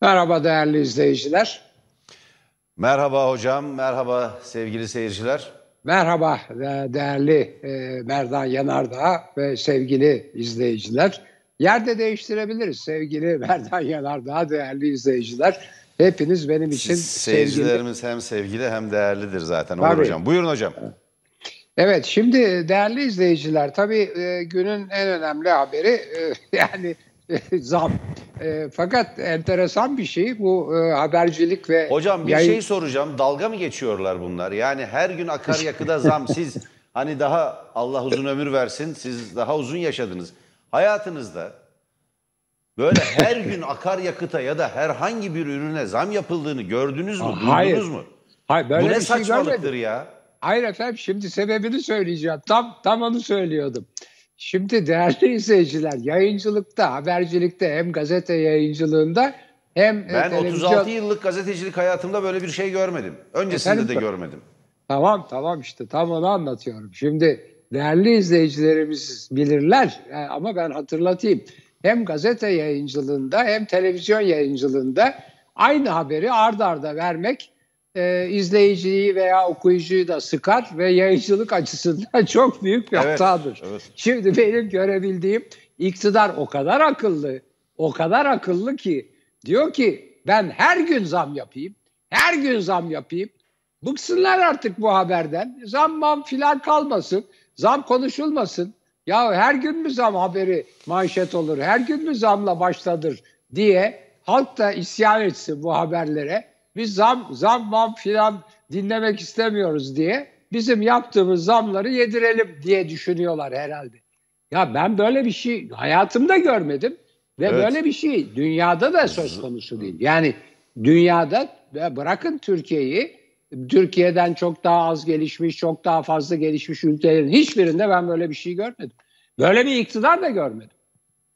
Merhaba değerli izleyiciler. Merhaba hocam, merhaba sevgili seyirciler. Merhaba değerli e, Merdan Yanardağ ve sevgili izleyiciler. Yerde değiştirebiliriz sevgili Merdan Yanardağ, değerli izleyiciler. Hepiniz benim için Siz, seyircilerimiz sevgili... hem sevgili hem değerlidir zaten. Olur hocam. Buyurun hocam. Evet şimdi değerli izleyiciler tabii e, günün en önemli haberi e, yani zam. E, fakat enteresan bir şey bu e, habercilik ve... Hocam bir yayın... şey soracağım. Dalga mı geçiyorlar bunlar? Yani her gün akaryakıda zam. Siz hani daha Allah uzun ömür versin siz daha uzun yaşadınız. Hayatınızda böyle her gün akaryakıta ya da herhangi bir ürüne zam yapıldığını gördünüz mü? Hayır. Duydunuz mu? Hayır, böyle Bu ne bir şey saçmalıktır görmedim. ya? Hayır efendim şimdi sebebini söyleyeceğim. Tam tam onu söylüyordum. Şimdi değerli izleyiciler yayıncılıkta, habercilikte hem gazete yayıncılığında hem e, Ben televizyon... 36 yıllık gazetecilik hayatımda böyle bir şey görmedim. Öncesinde Efendim? de görmedim. Tamam tamam işte tam onu anlatıyorum. Şimdi değerli izleyicilerimiz bilirler e, ama ben hatırlatayım. Hem gazete yayıncılığında hem televizyon yayıncılığında aynı haberi ard arda vermek e, izleyiciyi veya okuyucuyu da sıkar ve yayıncılık açısından çok büyük bir Evet, hatadır. evet. Şimdi benim görebildiğim iktidar o kadar akıllı, o kadar akıllı ki diyor ki ben her gün zam yapayım, her gün zam yapayım. Bıksınlar artık bu haberden. Zam mam filan kalmasın, zam konuşulmasın. Ya her gün mü zam haberi manşet olur, her gün mü zamla başladır diye halk da isyan etsin bu haberlere. Biz zam, zam mam filan dinlemek istemiyoruz diye bizim yaptığımız zamları yedirelim diye düşünüyorlar herhalde. Ya ben böyle bir şey hayatımda görmedim ve Evet. böyle bir şey dünyada da söz konusu değil. Yani dünyada ve bırakın Türkiye'yi Türkiye'den çok daha az gelişmiş, çok daha fazla gelişmiş ülkelerin hiçbirinde ben böyle bir şey görmedim. Böyle bir iktidar da görmedim.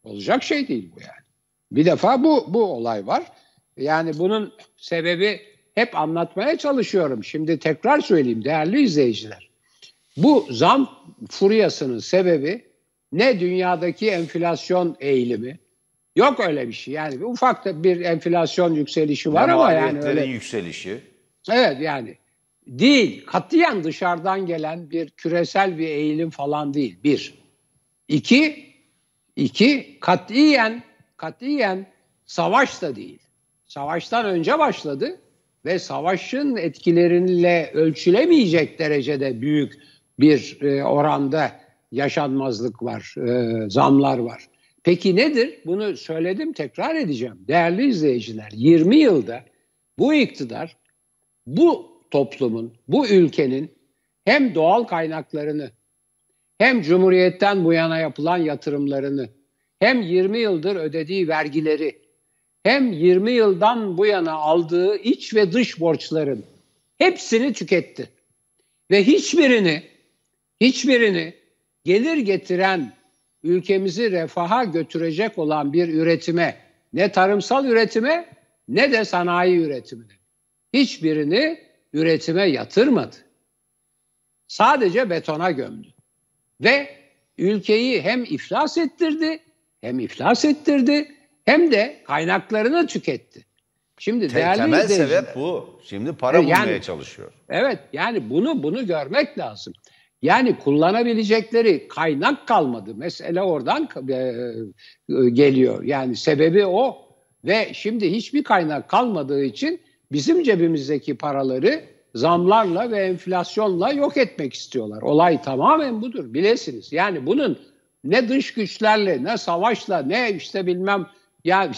Olacak şey değil bu yani. Bir defa bu bu olay var. Yani bunun sebebi hep anlatmaya çalışıyorum. Şimdi tekrar söyleyeyim değerli izleyiciler. Bu zam furyasının sebebi ne dünyadaki enflasyon eğilimi. Yok öyle bir şey. Yani bir ufak da bir enflasyon yükselişi var Ne ama yani öyle. yükselişi. Evet yani değil. Katiyen dışarıdan gelen bir küresel bir eğilim falan değil. Bir. İki, iki katiyen, katiyen savaş da değil. Savaştan önce başladı ve savaşın etkileriyle ölçülemeyecek derecede büyük bir e, oranda yaşanmazlık var, e, zamlar var. Peki nedir? Bunu söyledim, tekrar edeceğim. Değerli izleyiciler, 20 yılda bu iktidar bu toplumun, bu ülkenin hem doğal kaynaklarını hem Cumhuriyet'ten bu yana yapılan yatırımlarını hem 20 yıldır ödediği vergileri hem 20 yıldan bu yana aldığı iç ve dış borçların hepsini tüketti. Ve hiçbirini hiçbirini gelir getiren ülkemizi refaha götürecek olan bir üretime ne tarımsal üretime ne de sanayi üretimine hiçbirini üretime yatırmadı. Sadece betona gömdü. Ve ülkeyi hem iflas ettirdi, hem iflas ettirdi, hem de kaynaklarını tüketti. Şimdi Te- değerli temel izleyiciler- sebep bu. Şimdi para Evet, yani- bulmaya çalışıyor. Evet yani bunu bunu görmek lazım. Yani kullanabilecekleri kaynak kalmadı. Mesele oradan e, e, geliyor. Yani sebebi o. Ve şimdi hiçbir kaynak kalmadığı için bizim cebimizdeki paraları zamlarla ve enflasyonla yok etmek istiyorlar. Olay tamamen budur bilesiniz. Yani bunun ne dış güçlerle ne savaşla ne işte bilmem ya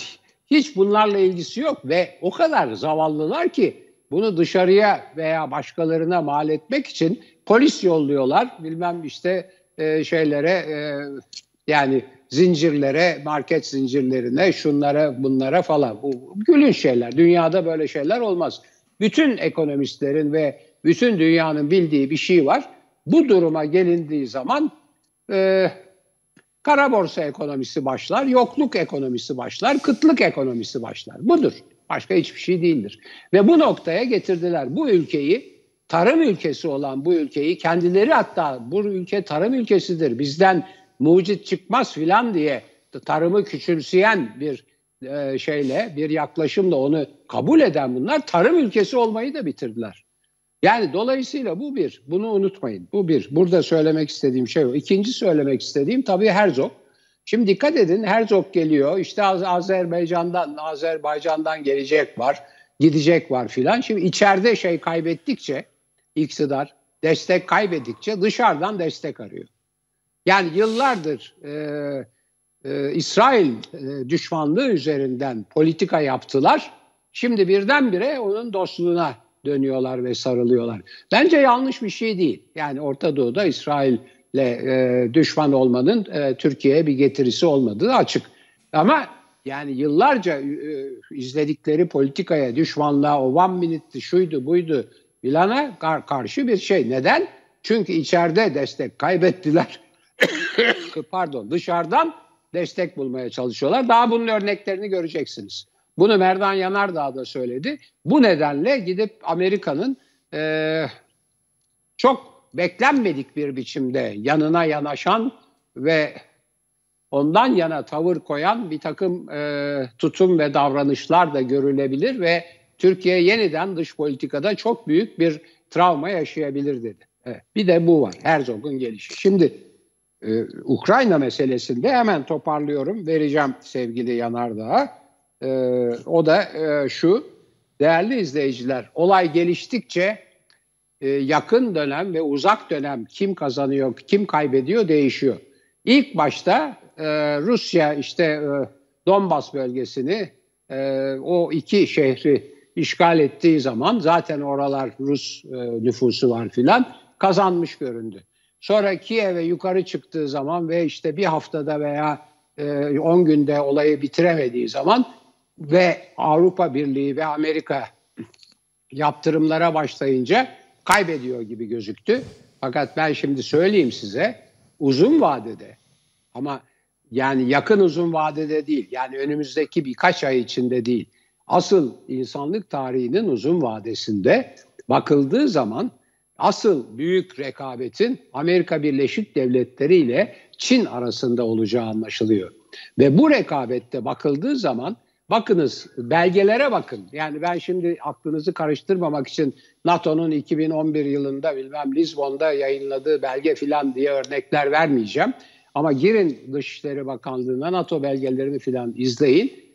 hiç bunlarla ilgisi yok ve o kadar zavallılar ki bunu dışarıya veya başkalarına mal etmek için polis yolluyorlar. Bilmem işte e, şeylere e, yani zincirlere, market zincirlerine, şunlara, bunlara falan. Bu gülün şeyler. Dünyada böyle şeyler olmaz. Bütün ekonomistlerin ve bütün dünyanın bildiği bir şey var. Bu duruma gelindiği zaman e, kara borsa ekonomisi başlar, yokluk ekonomisi başlar, kıtlık ekonomisi başlar. Budur. Başka hiçbir şey değildir. Ve bu noktaya getirdiler. Bu ülkeyi, tarım ülkesi olan bu ülkeyi, kendileri hatta bu ülke tarım ülkesidir, bizden mucit çıkmaz filan diye tarımı küçümseyen bir e, şeyle bir yaklaşımla onu kabul eden bunlar tarım ülkesi olmayı da bitirdiler. Yani dolayısıyla bu bir. Bunu unutmayın. Bu bir. Burada söylemek istediğim şey o. İkinci söylemek istediğim tabii Herzog. Şimdi dikkat edin Herzog geliyor. İşte Azerbaycan'dan Azerbaycan'dan gelecek var. Gidecek var filan. Şimdi içeride şey kaybettikçe iktidar destek kaybettikçe dışarıdan destek arıyor. Yani yıllardır e, e, İsrail e, düşmanlığı üzerinden politika yaptılar. Şimdi birdenbire onun dostluğuna dönüyorlar ve sarılıyorlar. Bence yanlış bir şey değil. Yani Orta Doğu'da İsrail'le e, düşman olmanın e, Türkiye'ye bir getirisi olmadığı açık. Ama yani yıllarca e, izledikleri politikaya, düşmanlığa, o one minute şuydu buydu bilana kar karşı bir şey. Neden? Çünkü içeride destek kaybettiler. Pardon dışarıdan destek bulmaya çalışıyorlar. Daha bunun örneklerini göreceksiniz. Bunu Merdan Yanardağ da söyledi. Bu nedenle gidip Amerika'nın e, çok beklenmedik bir biçimde yanına yanaşan ve ondan yana tavır koyan bir takım e, tutum ve davranışlar da görülebilir ve Türkiye yeniden dış politikada çok büyük bir travma yaşayabilir dedi. Evet, bir de bu var. Herzog'un gelişi. Şimdi e, Ukrayna meselesinde hemen toparlıyorum. Vereceğim sevgili Yanardağ'a. E, o da e, şu. Değerli izleyiciler, olay geliştikçe e, yakın dönem ve uzak dönem kim kazanıyor, kim kaybediyor değişiyor. İlk başta e, Rusya işte e, Donbas bölgesini e, o iki şehri işgal ettiği zaman zaten oralar Rus e, nüfusu var filan kazanmış göründü. Sonra Kiev'e yukarı çıktığı zaman ve işte bir haftada veya 10 e, günde olayı bitiremediği zaman ve Avrupa Birliği ve Amerika yaptırımlara başlayınca kaybediyor gibi gözüktü. Fakat ben şimdi söyleyeyim size uzun vadede ama yani yakın uzun vadede değil yani önümüzdeki birkaç ay içinde değil asıl insanlık tarihinin uzun vadesinde bakıldığı zaman asıl büyük rekabetin Amerika Birleşik Devletleri ile Çin arasında olacağı anlaşılıyor. Ve bu rekabette bakıldığı zaman bakınız belgelere bakın. Yani ben şimdi aklınızı karıştırmamak için NATO'nun 2011 yılında bilmem Lizbon'da yayınladığı belge filan diye örnekler vermeyeceğim. Ama girin Dışişleri Bakanlığı'na NATO belgelerini filan izleyin.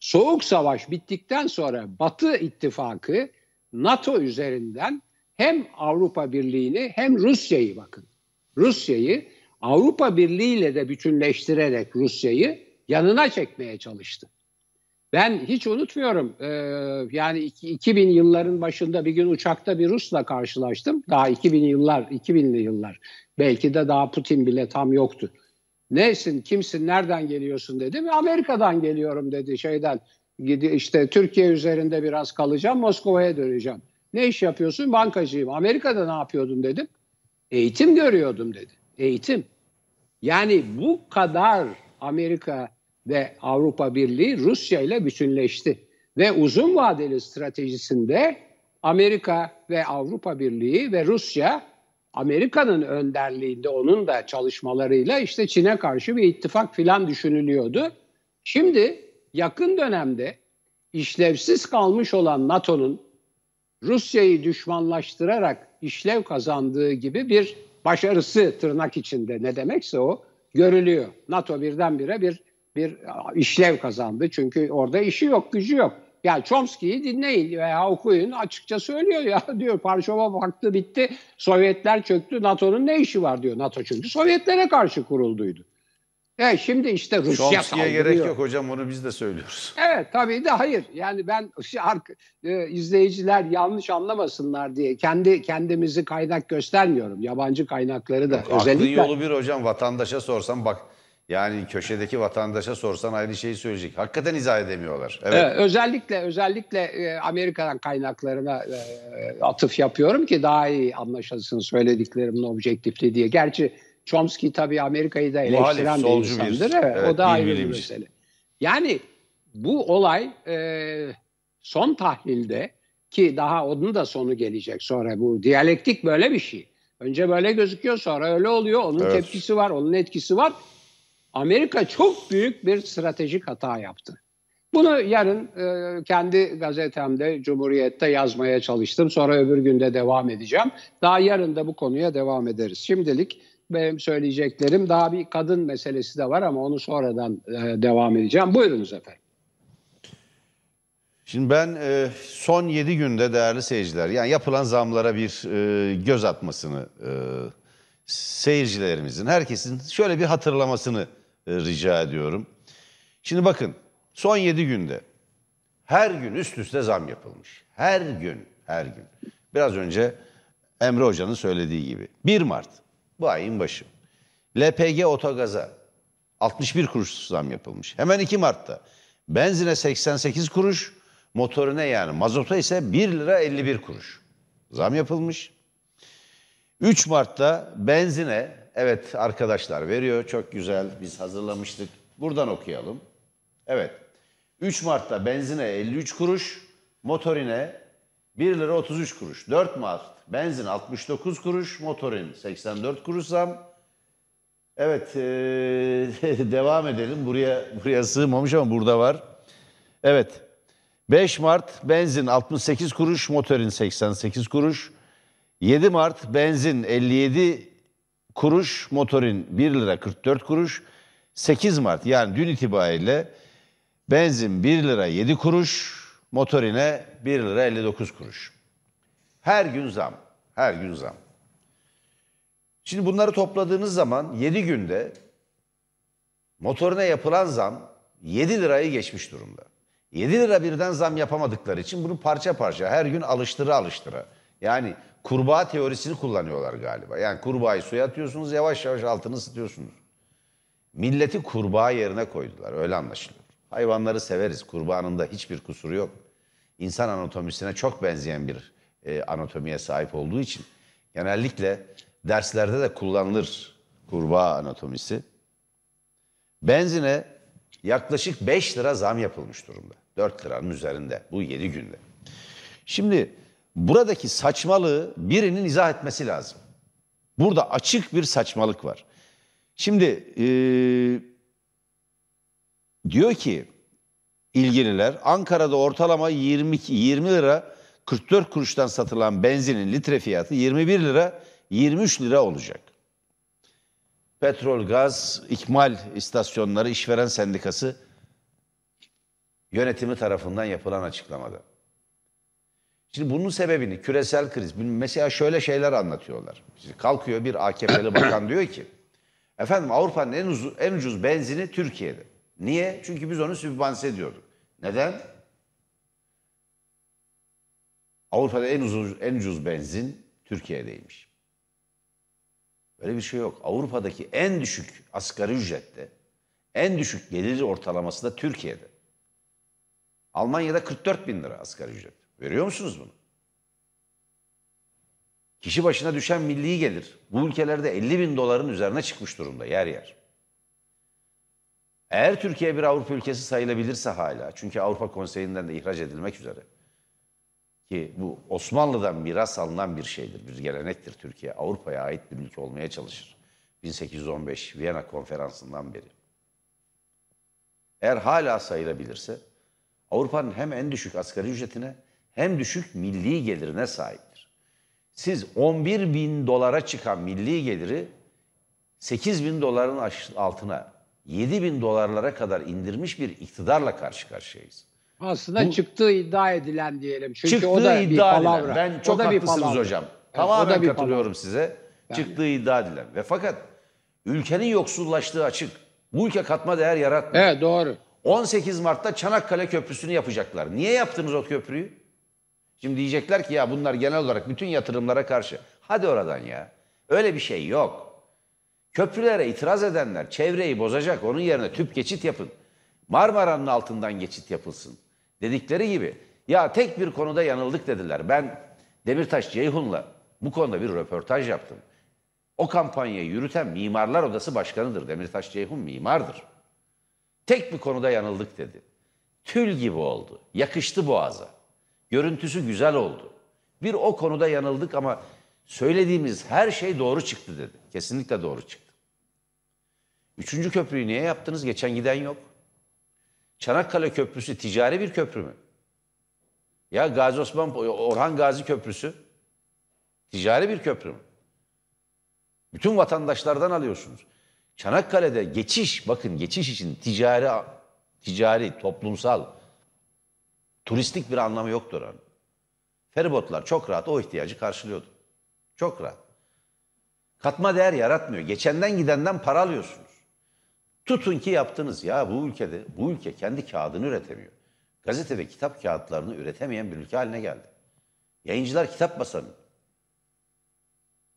Soğuk Savaş bittikten sonra Batı ittifakı NATO üzerinden hem Avrupa Birliği'ni hem Rusya'yı bakın. Rusya'yı Avrupa Birliği ile de bütünleştirerek Rusya'yı yanına çekmeye çalıştı. Ben hiç unutmuyorum ee, yani 2000 yılların başında bir gün uçakta bir Rus'la karşılaştım. Daha 2000 yıllar, 2000'li yıllar. Belki de daha Putin bile tam yoktu. Nesin, kimsin, nereden geliyorsun dedim. Amerika'dan geliyorum dedi şeyden. İşte Türkiye üzerinde biraz kalacağım, Moskova'ya döneceğim. Ne iş yapıyorsun? Bankacıyım. Amerika'da ne yapıyordun dedim. Eğitim görüyordum dedi. Eğitim. Yani bu kadar Amerika ve Avrupa Birliği Rusya ile bütünleşti. Ve uzun vadeli stratejisinde Amerika ve Avrupa Birliği ve Rusya Amerika'nın önderliğinde onun da çalışmalarıyla işte Çin'e karşı bir ittifak filan düşünülüyordu. Şimdi yakın dönemde işlevsiz kalmış olan NATO'nun Rusya'yı düşmanlaştırarak işlev kazandığı gibi bir başarısı tırnak içinde ne demekse o görülüyor. NATO birdenbire bir bir işlev kazandı. Çünkü orada işi yok, gücü yok. Yani Chomsky'yi dinleyin veya okuyun açıkça söylüyor ya diyor Parşova vakti bitti Sovyetler çöktü NATO'nun ne işi var diyor NATO çünkü Sovyetlere karşı kurulduydu. Evet şimdi işte Rusya Chomsky'ye gerek yok hocam onu biz de söylüyoruz. Evet tabii de hayır. Yani ben e, izleyiciler yanlış anlamasınlar diye kendi kendimizi kaynak göstermiyorum. Yabancı kaynakları da yok, özellikle. Aklın yolu bir hocam vatandaşa sorsam bak yani köşedeki vatandaşa sorsan aynı şeyi söyleyecek. Hakikaten izah edemiyorlar. Evet. evet özellikle özellikle e, Amerika'dan kaynaklarına e, atıf yapıyorum ki daha iyi anlaşılsın söylediklerimin objektifliği diye. Gerçi Chomsky tabii Amerika'yı da eleştiren bir insandır. Bir, evet, o da ayrı bir mesele. Yani bu olay e, son tahlilde ki daha onun da sonu gelecek sonra bu diyalektik böyle bir şey. Önce böyle gözüküyor sonra öyle oluyor. Onun evet. tepkisi var, onun etkisi var. Amerika çok büyük bir stratejik hata yaptı. Bunu yarın e, kendi gazetemde Cumhuriyet'te yazmaya çalıştım. Sonra öbür günde devam edeceğim. Daha yarın da bu konuya devam ederiz. Şimdilik benim söyleyeceklerim daha bir kadın meselesi de var ama onu sonradan e, devam edeceğim. Buyurunuz efendim. Şimdi ben e, son 7 günde değerli seyirciler yani yapılan zamlara bir e, göz atmasını e, seyircilerimizin, herkesin şöyle bir hatırlamasını rica ediyorum. Şimdi bakın son 7 günde her gün üst üste zam yapılmış. Her gün, her gün. Biraz önce Emre Hoca'nın söylediği gibi. 1 Mart bu ayın başı. LPG otogaza 61 kuruş zam yapılmış. Hemen 2 Mart'ta benzine 88 kuruş, motorine yani mazota ise 1 lira 51 kuruş zam yapılmış. 3 Mart'ta benzine evet arkadaşlar veriyor çok güzel biz hazırlamıştık. Buradan okuyalım. Evet 3 Mart'ta benzine 53 kuruş, motorine 1 lira 33 kuruş. 4 Mart benzin 69 kuruş, motorin 84 kuruş zam. Evet ee, devam edelim. Buraya buraya sığmamış ama burada var. Evet 5 Mart benzin 68 kuruş, motorin 88 kuruş. 7 Mart benzin 57 kuruş, motorin 1 lira 44 kuruş. 8 Mart yani dün itibariyle benzin 1 lira 7 kuruş, motorine 1 lira 59 kuruş. Her gün zam, her gün zam. Şimdi bunları topladığınız zaman 7 günde motorine yapılan zam 7 lirayı geçmiş durumda. 7 lira birden zam yapamadıkları için bunu parça parça her gün alıştıra alıştıra. Yani kurbağa teorisini kullanıyorlar galiba. Yani kurbağayı suya atıyorsunuz yavaş yavaş altını ısıtıyorsunuz. Milleti kurbağa yerine koydular öyle anlaşılıyor. Hayvanları severiz kurbağanın da hiçbir kusuru yok. İnsan anatomisine çok benzeyen bir e, anatomiye sahip olduğu için genellikle derslerde de kullanılır kurbağa anatomisi. Benzine yaklaşık 5 lira zam yapılmış durumda. 4 liranın üzerinde bu 7 günde. Şimdi buradaki saçmalığı birinin izah etmesi lazım. Burada açık bir saçmalık var. Şimdi e, diyor ki ilgililer Ankara'da ortalama 22 20 lira 44 kuruştan satılan benzinin litre fiyatı 21 lira 23 lira olacak. Petrol, Gaz, İkmal İstasyonları İşveren Sendikası yönetimi tarafından yapılan açıklamada. Şimdi bunun sebebini küresel kriz, mesela şöyle şeyler anlatıyorlar. Şimdi kalkıyor bir AKP'li bakan diyor ki, efendim Avrupa'nın en, ucuz, en ucuz benzini Türkiye'de. Niye? Çünkü biz onu sübvanse ediyorduk. Neden? Avrupa'da en ucuz, en ucuz benzin Türkiye'deymiş. Böyle bir şey yok. Avrupa'daki en düşük asgari ücrette, en düşük gelir ortalaması da Türkiye'de. Almanya'da 44 bin lira asgari ücret. Veriyor musunuz bunu? Kişi başına düşen milli gelir bu ülkelerde 50 bin doların üzerine çıkmış durumda yer yer. Eğer Türkiye bir Avrupa ülkesi sayılabilirse hala, çünkü Avrupa Konseyi'nden de ihraç edilmek üzere, ki bu Osmanlı'dan miras alınan bir şeydir, bir gelenektir Türkiye. Avrupa'ya ait bir ülke olmaya çalışır. 1815 Viyana Konferansı'ndan beri. Eğer hala sayılabilirse Avrupa'nın hem en düşük asgari ücretine hem düşük milli gelirine sahiptir. Siz 11 bin dolara çıkan milli geliri 8 bin doların altına 7 bin dolarlara kadar indirmiş bir iktidarla karşı karşıyayız. Aslında Bu, çıktığı iddia edilen diyelim. Çünkü çıktığı o da iddia bir palavra. edilen. Ben çok haklısınız hocam. Evet, Tamamen katılıyorum palavra. size. Yani. Çıktığı iddia edilen. Ve fakat ülkenin yoksullaştığı açık. Bu ülke katma değer yaratmıyor. Evet doğru. 18 Mart'ta Çanakkale Köprüsü'nü yapacaklar. Niye yaptınız o köprüyü? Şimdi diyecekler ki ya bunlar genel olarak bütün yatırımlara karşı. Hadi oradan ya. Öyle bir şey yok. Köprülere itiraz edenler çevreyi bozacak. Onun yerine tüp geçit yapın. Marmara'nın altından geçit yapılsın. Dedikleri gibi ya tek bir konuda yanıldık dediler. Ben Demirtaş Ceyhun'la bu konuda bir röportaj yaptım. O kampanyayı yürüten Mimarlar Odası Başkanı'dır. Demirtaş Ceyhun mimardır. Tek bir konuda yanıldık dedi. Tül gibi oldu. Yakıştı boğaza. Görüntüsü güzel oldu. Bir o konuda yanıldık ama söylediğimiz her şey doğru çıktı dedi. Kesinlikle doğru çıktı. Üçüncü köprüyü niye yaptınız? Geçen giden yok. Çanakkale Köprüsü ticari bir köprü mü? Ya Gazi Osman Orhan Gazi Köprüsü ticari bir köprü mü? Bütün vatandaşlardan alıyorsunuz. Çanakkale'de geçiş, bakın geçiş için ticari, ticari, toplumsal, turistik bir anlamı yoktur onun. Feribotlar çok rahat o ihtiyacı karşılıyordu. Çok rahat. Katma değer yaratmıyor. Geçenden gidenden para alıyorsunuz. Tutun ki yaptınız. Ya bu ülkede, bu ülke kendi kağıdını üretemiyor. Gazete ve kitap kağıtlarını üretemeyen bir ülke haline geldi. Yayıncılar kitap basamıyor.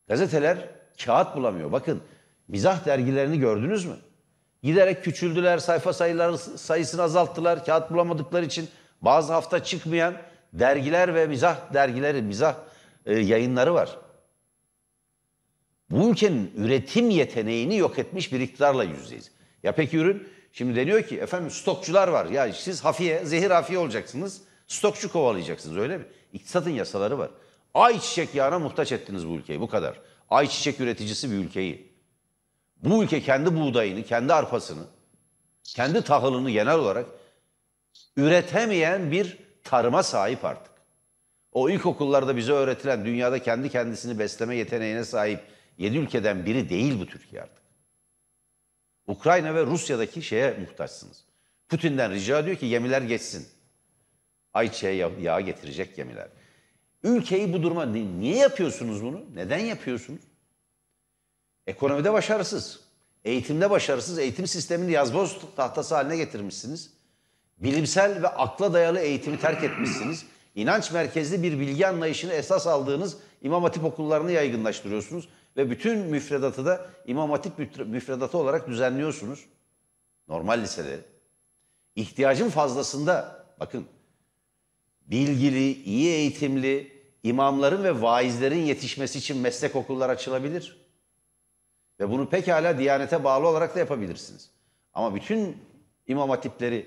Gazeteler kağıt bulamıyor. Bakın mizah dergilerini gördünüz mü? Giderek küçüldüler, sayfa sayıları sayısını azalttılar. Kağıt bulamadıkları için bazı hafta çıkmayan dergiler ve mizah dergileri, mizah e, yayınları var. Bu ülkenin üretim yeteneğini yok etmiş bir iktidarla yüzdeyiz. Ya peki ürün? Şimdi deniyor ki efendim stokçular var. Ya siz hafiye, zehir hafiye olacaksınız. Stokçu kovalayacaksınız öyle mi? İktisatın yasaları var. Ayçiçek yağına muhtaç ettiniz bu ülkeyi bu kadar. Ayçiçek üreticisi bir ülkeyi. Bu ülke kendi buğdayını, kendi arpasını, kendi tahılını genel olarak üretemeyen bir tarıma sahip artık. O ilkokullarda bize öğretilen dünyada kendi kendisini besleme yeteneğine sahip yedi ülkeden biri değil bu Türkiye artık. Ukrayna ve Rusya'daki şeye muhtaçsınız. Putin'den rica ediyor ki gemiler geçsin. Ayçiçeğe yağ getirecek gemiler. Ülkeyi bu duruma niye yapıyorsunuz bunu? Neden yapıyorsunuz? Ekonomide başarısız. Eğitimde başarısız. Eğitim sistemini yazboz tahtası haline getirmişsiniz. Bilimsel ve akla dayalı eğitimi terk etmişsiniz. İnanç merkezli bir bilgi anlayışını esas aldığınız İmam Hatip okullarını yaygınlaştırıyorsunuz. Ve bütün müfredatı da İmam Hatip müfredatı olarak düzenliyorsunuz. Normal liseleri. İhtiyacın fazlasında bakın bilgili, iyi eğitimli imamların ve vaizlerin yetişmesi için meslek okulları açılabilir. Ve bunu pekala Diyanete bağlı olarak da yapabilirsiniz. Ama bütün imam hatipleri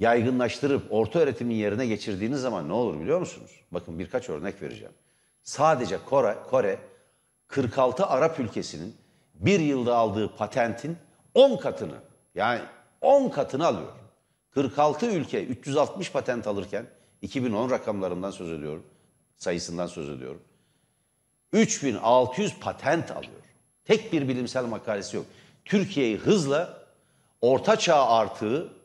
yaygınlaştırıp orta öğretimin yerine geçirdiğiniz zaman ne olur biliyor musunuz? Bakın birkaç örnek vereceğim. Sadece Kore, Kore 46 Arap ülkesinin bir yılda aldığı patentin 10 katını yani 10 katını alıyor. 46 ülke 360 patent alırken 2010 rakamlarından söz ediyorum. Sayısından söz ediyorum. 3600 patent alıyor. Tek bir bilimsel makalesi yok. Türkiye'yi hızla orta çağ artığı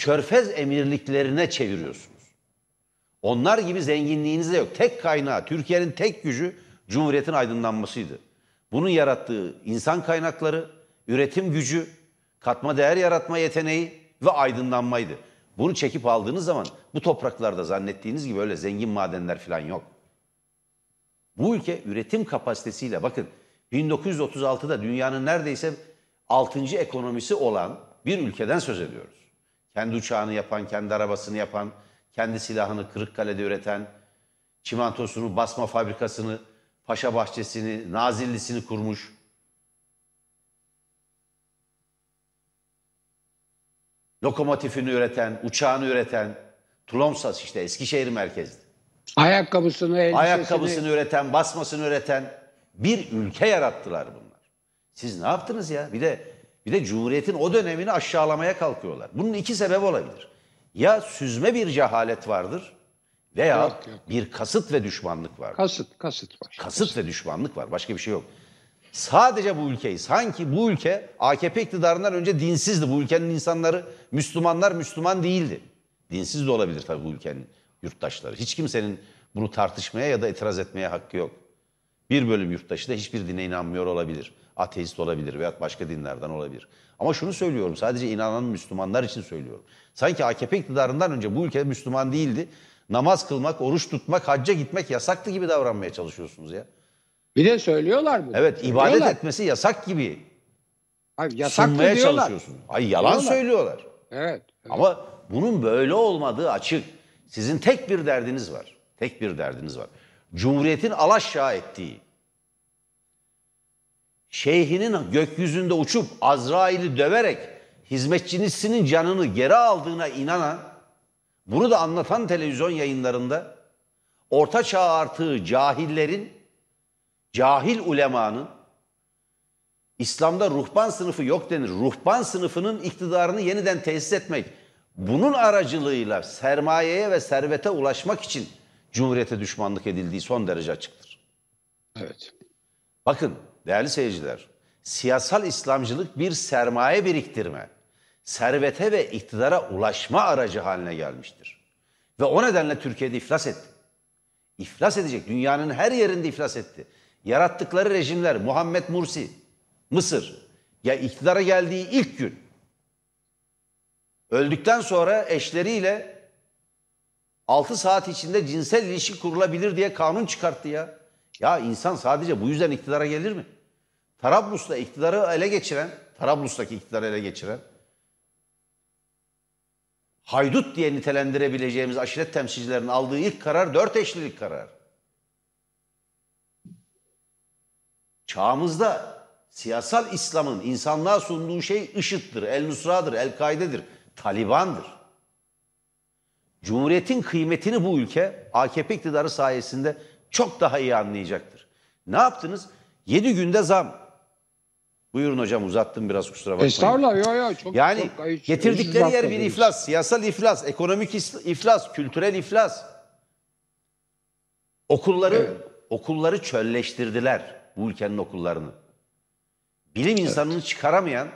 körfez emirliklerine çeviriyorsunuz. Onlar gibi zenginliğiniz de yok. Tek kaynağı, Türkiye'nin tek gücü Cumhuriyet'in aydınlanmasıydı. Bunun yarattığı insan kaynakları, üretim gücü, katma değer yaratma yeteneği ve aydınlanmaydı. Bunu çekip aldığınız zaman bu topraklarda zannettiğiniz gibi öyle zengin madenler falan yok. Bu ülke üretim kapasitesiyle bakın 1936'da dünyanın neredeyse 6. ekonomisi olan bir ülkeden söz ediyoruz. Kendi uçağını yapan, kendi arabasını yapan, kendi silahını Kırıkkale'de üreten, çimentosunu, basma fabrikasını, paşa bahçesini, nazillisini kurmuş. Lokomotifini üreten, uçağını üreten, Tulomsas işte Eskişehir merkezli. Ayakkabısını, elbisesini... Ayakkabısını üreten, basmasını üreten bir ülke yarattılar bunlar. Siz ne yaptınız ya? Bir de bir de Cumhuriyet'in o dönemini aşağılamaya kalkıyorlar. Bunun iki sebep olabilir. Ya süzme bir cehalet vardır veya yok, yok. bir kasıt ve düşmanlık var. Kasıt, kasıt var. Kasıt ve düşmanlık var. Başka bir şey yok. Sadece bu ülkeyi, sanki bu ülke AKP iktidarından önce dinsizdi. Bu ülkenin insanları, Müslümanlar Müslüman değildi. Dinsiz de olabilir tabii bu ülkenin yurttaşları. Hiç kimsenin bunu tartışmaya ya da itiraz etmeye hakkı yok. Bir bölüm yurttaşı da hiçbir dine inanmıyor olabilir. Ateist olabilir veya başka dinlerden olabilir. Ama şunu söylüyorum sadece inanan Müslümanlar için söylüyorum. Sanki AKP iktidarından önce bu ülke Müslüman değildi. Namaz kılmak, oruç tutmak, hacca gitmek yasaktı gibi davranmaya çalışıyorsunuz ya. Bir de söylüyorlar mı? Evet ibadet etmesi yasak gibi Hayır, yasak sunmaya diyorlar. çalışıyorsun. Ay yalan diyorlar. söylüyorlar. Evet, evet. Ama bunun böyle olmadığı açık. Sizin tek bir derdiniz var. Tek bir derdiniz var. Cumhuriyetin alaşağı ettiği, şeyhinin gökyüzünde uçup Azrail'i döverek hizmetçisinin canını geri aldığına inanan, bunu da anlatan televizyon yayınlarında orta çağ artığı cahillerin, cahil ulemanın İslam'da ruhban sınıfı yok denir. Ruhban sınıfının iktidarını yeniden tesis etmek. Bunun aracılığıyla sermayeye ve servete ulaşmak için Cumhuriyete düşmanlık edildiği son derece açıktır. Evet. Bakın değerli seyirciler, siyasal İslamcılık bir sermaye biriktirme, servete ve iktidara ulaşma aracı haline gelmiştir. Ve o nedenle Türkiye'de iflas etti. İflas edecek, dünyanın her yerinde iflas etti. Yarattıkları rejimler, Muhammed Mursi, Mısır, ya iktidara geldiği ilk gün, öldükten sonra eşleriyle 6 saat içinde cinsel ilişki kurulabilir diye kanun çıkarttı ya. Ya insan sadece bu yüzden iktidara gelir mi? Trablus'ta iktidarı ele geçiren, Trablus'taki iktidarı ele geçiren, haydut diye nitelendirebileceğimiz aşiret temsilcilerinin aldığı ilk karar dört eşlilik karar. Çağımızda siyasal İslam'ın insanlığa sunduğu şey IŞİD'dir, El Nusra'dır, El Kaide'dir, Taliban'dır. Cumhuriyetin kıymetini bu ülke AKP iktidarı sayesinde çok daha iyi anlayacaktır. Ne yaptınız? 7 günde zam. Buyurun hocam uzattım biraz kusura bakmayın. Estağfurullah yok yok. Çok, Yani çok, hiç- getirdikleri yer bir iflas, siyasal iflas, ekonomik iflas, kültürel iflas. Okulları okulları çölleştirdiler bu ülkenin okullarını. Bilim insanını çıkaramayan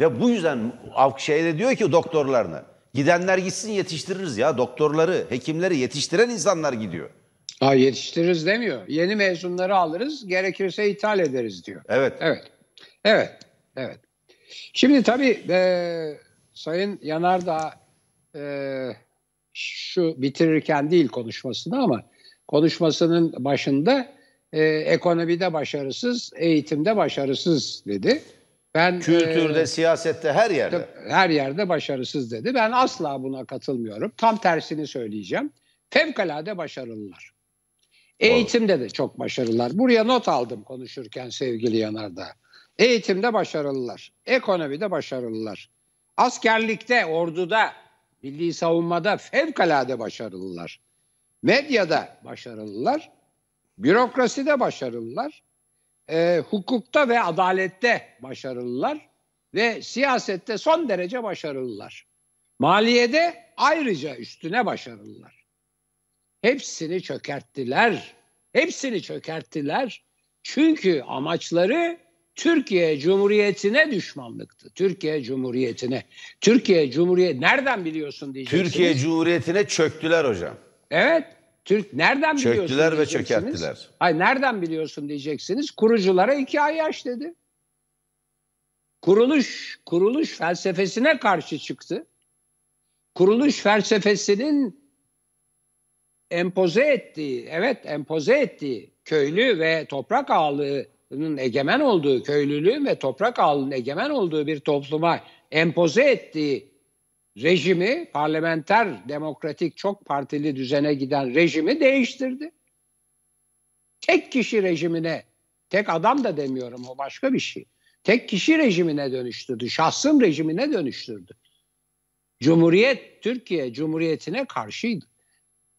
ve bu yüzden şeyde diyor ki doktorlarına gidenler gitsin yetiştiririz ya doktorları, hekimleri yetiştiren insanlar gidiyor. Ha, yetiştiririz demiyor. Yeni mezunları alırız, gerekirse ithal ederiz diyor. Evet. Evet. Evet. Evet. Şimdi tabii e, Sayın Yanardağ e, şu bitirirken değil konuşmasını ama konuşmasının başında e, ekonomide başarısız, eğitimde başarısız dedi. Ben Kültürde, e, siyasette her yerde. her yerde başarısız dedi. Ben asla buna katılmıyorum. Tam tersini söyleyeceğim. Fevkalade başarılılar. Eğitimde de çok başarılılar. Buraya not aldım konuşurken sevgili Yanardağ. Eğitimde başarılılar. Ekonomide başarılılar. Askerlikte, orduda, milli savunmada fevkalade başarılılar. Medyada başarılılar. Bürokraside başarılılar. E, hukukta ve adalette başarılılar ve siyasette son derece başarılılar. Maliyede ayrıca üstüne başarılılar. Hepsini çökerttiler. Hepsini çökerttiler. Çünkü amaçları Türkiye Cumhuriyeti'ne düşmanlıktı. Türkiye Cumhuriyeti'ne. Türkiye Cumhuriyet nereden biliyorsun diyeceksiniz. Türkiye Cumhuriyeti'ne çöktüler hocam. Evet. Türk nereden biliyorsun Çöktüler ve çökerttiler. Hayır nereden biliyorsun diyeceksiniz. Kuruculara iki ay yaş dedi. Kuruluş kuruluş felsefesine karşı çıktı. Kuruluş felsefesinin empoze ettiği, evet empoze ettiği köylü ve toprak ağalığının egemen olduğu, köylülüğün ve toprak ağalığının egemen olduğu bir topluma empoze ettiği rejimi, parlamenter, demokratik, çok partili düzene giden rejimi değiştirdi. Tek kişi rejimine, tek adam da demiyorum o başka bir şey. Tek kişi rejimine dönüştürdü, şahsım rejimine dönüştürdü. Cumhuriyet, Türkiye Cumhuriyeti'ne karşıydı.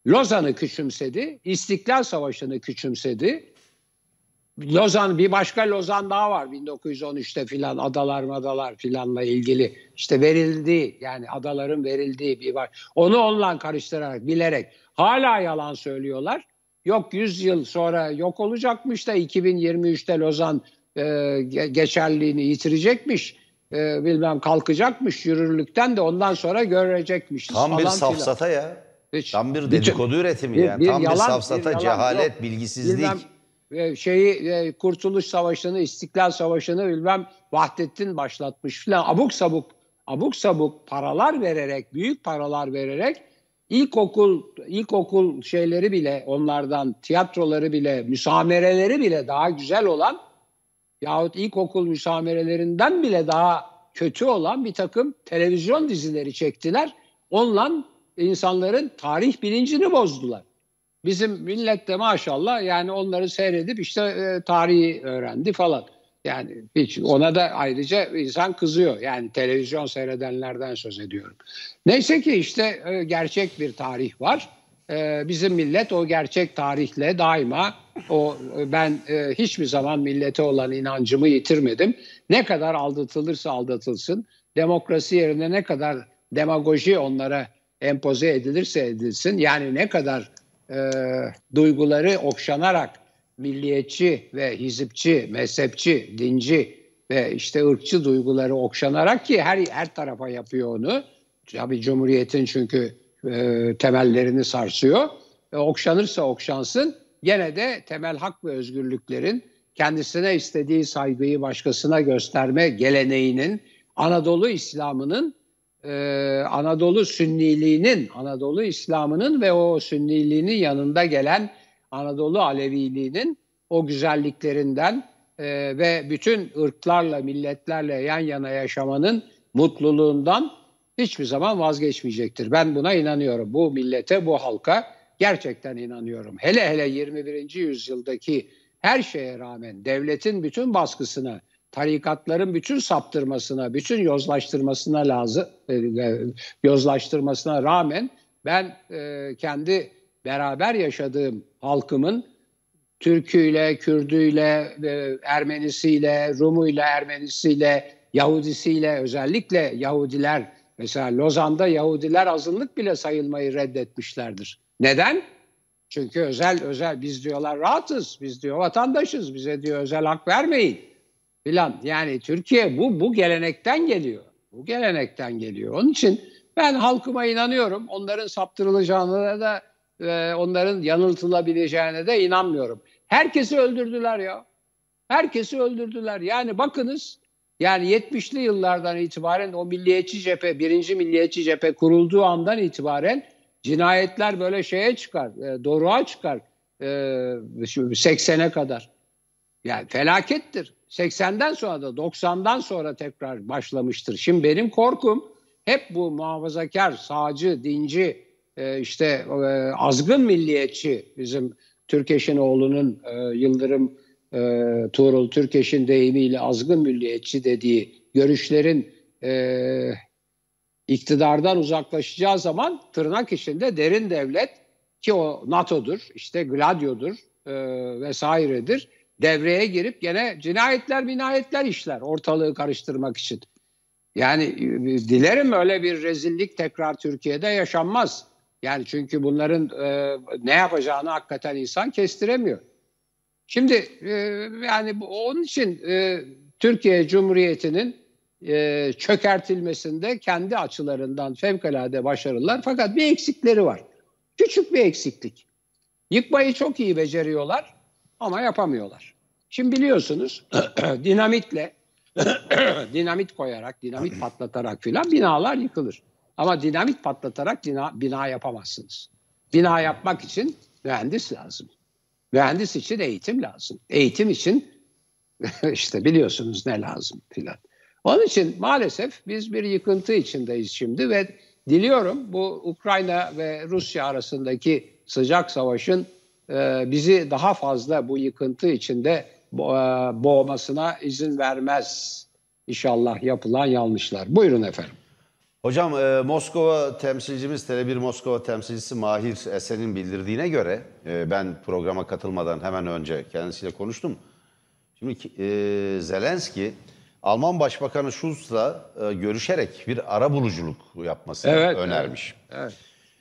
Lozan'ı küçümsedi, İstiklal Savaşı'nı küçümsedi. Lozan bir başka Lozan daha var 1913'te filan adalar madalar filanla ilgili işte verildiği yani adaların verildiği bir var. Onu onunla karıştırarak bilerek hala yalan söylüyorlar. Yok 100 yıl sonra yok olacakmış da 2023'te Lozan e, ge- geçerliğini yitirecekmiş. E, bilmem kalkacakmış yürürlükten de ondan sonra görecekmişiz Tam bir falan filan. safsata ya. Hiç- Tam bir dedikodu üretimi bir- yani. bir Tam bir yalan, safsata, bir yalan cehalet, yok. bilgisizlik. Bilmem, e, şeyi e, Kurtuluş Savaşı'nı, İstiklal Savaşı'nı bilmem Vahdettin başlatmış filan abuk sabuk abuk sabuk paralar vererek, büyük paralar vererek ilkokul ilkokul şeyleri bile onlardan tiyatroları bile, müsamereleri bile daha güzel olan yahut ilkokul müsamerelerinden bile daha kötü olan bir takım televizyon dizileri çektiler. Onunla insanların tarih bilincini bozdular. Bizim millet de maşallah yani onları seyredip işte e, tarihi öğrendi falan. Yani hiç ona da ayrıca insan kızıyor. Yani televizyon seyredenlerden söz ediyorum. Neyse ki işte e, gerçek bir tarih var. E, bizim millet o gerçek tarihle daima o ben e, hiçbir zaman millete olan inancımı yitirmedim. Ne kadar aldatılırsa aldatılsın, demokrasi yerine ne kadar demagoji onlara empoze edilirse edilsin, yani ne kadar e, duyguları okşanarak milliyetçi ve hizipçi, mezhepçi, dinci ve işte ırkçı duyguları okşanarak ki her her tarafa yapıyor onu. Tabii Cumhuriyet'in çünkü e, temellerini sarsıyor. E, okşanırsa okşansın gene de temel hak ve özgürlüklerin kendisine istediği saygıyı başkasına gösterme geleneğinin Anadolu İslam'ının e, Anadolu Sünniliğinin Anadolu İslam'ının ve o Sünniliğinin yanında gelen Anadolu Aleviliğinin o güzelliklerinden e, ve bütün ırklarla milletlerle yan yana yaşamanın mutluluğundan hiçbir zaman vazgeçmeyecektir. Ben buna inanıyorum. Bu millete, bu halka gerçekten inanıyorum. Hele hele 21. yüzyıldaki her şeye rağmen devletin bütün baskısına, tarikatların bütün saptırmasına, bütün yozlaştırmasına lazım, e, e, yozlaştırmasına rağmen ben e, kendi beraber yaşadığım halkımın Türküyle, Kürdüyle, Ermenisiyle, Rumuyla, Ermenisiyle, Yahudisiyle özellikle Yahudiler mesela Lozan'da Yahudiler azınlık bile sayılmayı reddetmişlerdir. Neden? Çünkü özel özel biz diyorlar rahatız, biz diyor vatandaşız, bize diyor özel hak vermeyin filan. Yani Türkiye bu bu gelenekten geliyor. Bu gelenekten geliyor. Onun için ben halkıma inanıyorum. Onların saptırılacağına da e, onların yanıltılabileceğine de inanmıyorum. Herkesi öldürdüler ya. Herkesi öldürdüler. Yani bakınız yani 70'li yıllardan itibaren o milliyetçi cephe, birinci milliyetçi cephe kurulduğu andan itibaren cinayetler böyle şeye çıkar, e, doruğa çıkar e, 80'e kadar. Yani felakettir. 80'den sonra da 90'dan sonra tekrar başlamıştır. Şimdi benim korkum hep bu muhafazakar, sağcı, dinci, e, işte e, azgın milliyetçi bizim Türkeş'in oğlunun e, Yıldırım e, Tuğrul Türkeş'in deyimiyle azgın milliyetçi dediği görüşlerin iktidardan uzaklaşacağı zaman tırnak içinde derin devlet ki o NATO'dur, işte Gladio'dur e, vesairedir devreye girip gene cinayetler minayetler işler ortalığı karıştırmak için. Yani e, dilerim öyle bir rezillik tekrar Türkiye'de yaşanmaz. Yani çünkü bunların e, ne yapacağını hakikaten insan kestiremiyor. Şimdi e, yani onun için e, Türkiye Cumhuriyeti'nin e, çökertilmesinde kendi açılarından fevkalade başarılılar. Fakat bir eksikleri var. Küçük bir eksiklik. Yıkmayı çok iyi beceriyorlar ama yapamıyorlar. Şimdi biliyorsunuz dinamitle dinamit koyarak, dinamit patlatarak filan binalar yıkılır. Ama dinamit patlatarak bina, bina yapamazsınız. Bina yapmak için mühendis lazım. Mühendis için eğitim lazım. Eğitim için işte biliyorsunuz ne lazım filan. Onun için maalesef biz bir yıkıntı içindeyiz şimdi ve diliyorum bu Ukrayna ve Rusya arasındaki sıcak savaşın bizi daha fazla bu yıkıntı içinde boğmasına izin vermez inşallah yapılan yanlışlar. Buyurun efendim. Hocam e, Moskova temsilcimiz, Tele1 Moskova temsilcisi Mahir Esen'in bildirdiğine göre e, ben programa katılmadan hemen önce kendisiyle konuştum. Şimdi e, Zelenski Alman Başbakanı Schulz'la e, görüşerek bir ara buluculuk yapmasını evet, önermiş. Evet, evet.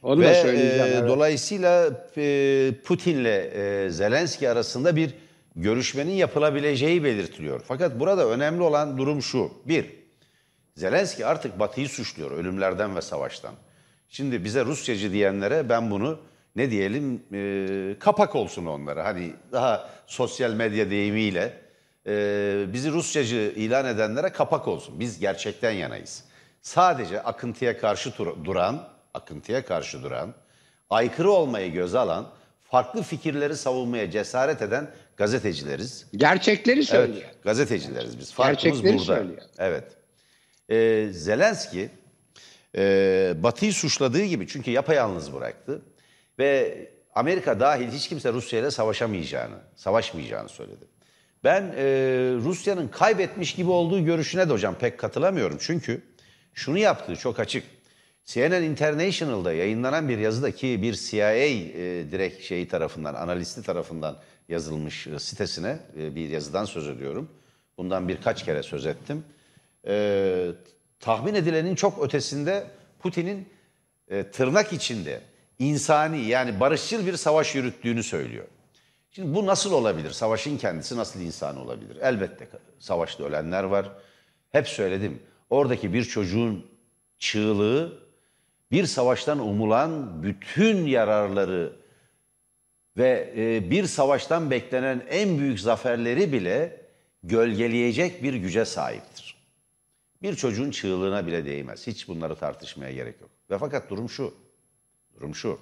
Onu Ve, da söyleyeceğim. E, evet. Dolayısıyla e, Putin'le e, Zelenski arasında bir görüşmenin yapılabileceği belirtiliyor. Fakat burada önemli olan durum şu. Bir, Zelenski artık Batı'yı suçluyor ölümlerden ve savaştan. Şimdi bize Rusyacı diyenlere ben bunu ne diyelim e, kapak olsun onlara. Hani daha sosyal medya deyimiyle e, bizi Rusyacı ilan edenlere kapak olsun. Biz gerçekten yanayız. Sadece akıntıya karşı duran, akıntıya karşı duran, aykırı olmayı göze alan, farklı fikirleri savunmaya cesaret eden gazetecileriz. Gerçekleri söylüyor. Evet, gazetecileriz biz. Farkımız Gerçekleri burada. söylüyor. Evet. Ee, Zelenski e, Batı'yı suçladığı gibi çünkü yapayalnız bıraktı ve Amerika dahil hiç kimse Rusya ile savaşamayacağını, savaşmayacağını söyledi. Ben e, Rusya'nın kaybetmiş gibi olduğu görüşüne de hocam pek katılamıyorum. Çünkü şunu yaptığı çok açık. CNN International'da yayınlanan bir yazıda ki bir CIA e, direkt şeyi tarafından, analisti tarafından yazılmış e, sitesine e, bir yazıdan söz ediyorum. Bundan birkaç kere söz ettim. E, tahmin edilenin çok ötesinde Putin'in e, tırnak içinde insani yani barışçıl bir savaş yürüttüğünü söylüyor. Şimdi bu nasıl olabilir? Savaşın kendisi nasıl insani olabilir? Elbette savaşta ölenler var. Hep söyledim. Oradaki bir çocuğun çığlığı bir savaştan umulan bütün yararları ve e, bir savaştan beklenen en büyük zaferleri bile gölgeleyecek bir güce sahiptir. Bir çocuğun çığlığına bile değmez. Hiç bunları tartışmaya gerek yok. Ve fakat durum şu. Durum şu.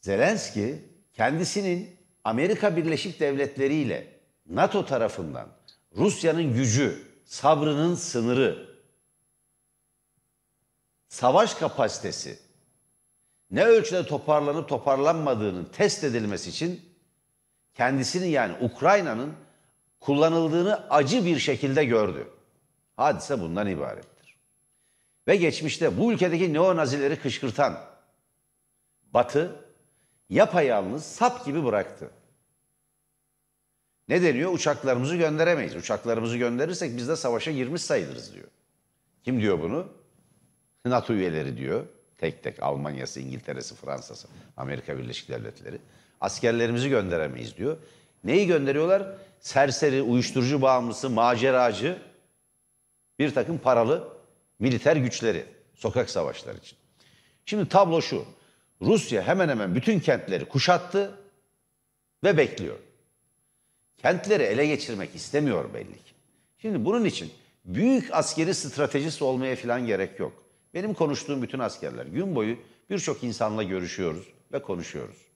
Zelenski kendisinin Amerika Birleşik Devletleri ile NATO tarafından Rusya'nın gücü, sabrının sınırı, savaş kapasitesi ne ölçüde toparlanıp toparlanmadığının test edilmesi için kendisini yani Ukrayna'nın kullanıldığını acı bir şekilde gördü. Hadise bundan ibarettir. Ve geçmişte bu ülkedeki neonazileri kışkırtan Batı yapayalnız sap gibi bıraktı. Ne deniyor? Uçaklarımızı gönderemeyiz. Uçaklarımızı gönderirsek biz de savaşa girmiş sayılırız diyor. Kim diyor bunu? NATO üyeleri diyor. Tek tek Almanya'sı, İngiltere'si, Fransa'sı, Amerika Birleşik Devletleri. Askerlerimizi gönderemeyiz diyor. Neyi gönderiyorlar? Serseri, uyuşturucu bağımlısı, maceracı bir takım paralı militer güçleri sokak savaşları için. Şimdi tablo şu. Rusya hemen hemen bütün kentleri kuşattı ve bekliyor. Kentleri ele geçirmek istemiyor belli ki. Şimdi bunun için büyük askeri stratejist olmaya falan gerek yok. Benim konuştuğum bütün askerler gün boyu birçok insanla görüşüyoruz ve konuşuyoruz.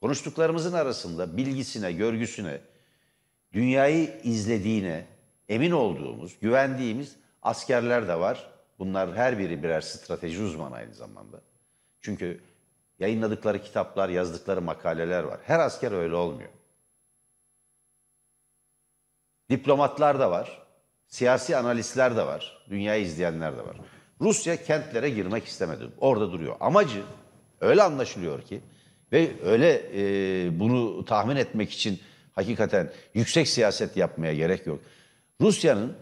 Konuştuklarımızın arasında bilgisine, görgüsüne, dünyayı izlediğine emin olduğumuz, güvendiğimiz askerler de var. Bunlar her biri birer strateji uzmanı aynı zamanda. Çünkü yayınladıkları kitaplar, yazdıkları makaleler var. Her asker öyle olmuyor. Diplomatlar da var, siyasi analistler de var, dünyayı izleyenler de var. Rusya kentlere girmek istemedi. Orada duruyor. Amacı öyle anlaşılıyor ki ve öyle e, bunu tahmin etmek için hakikaten yüksek siyaset yapmaya gerek yok. Rusya'nın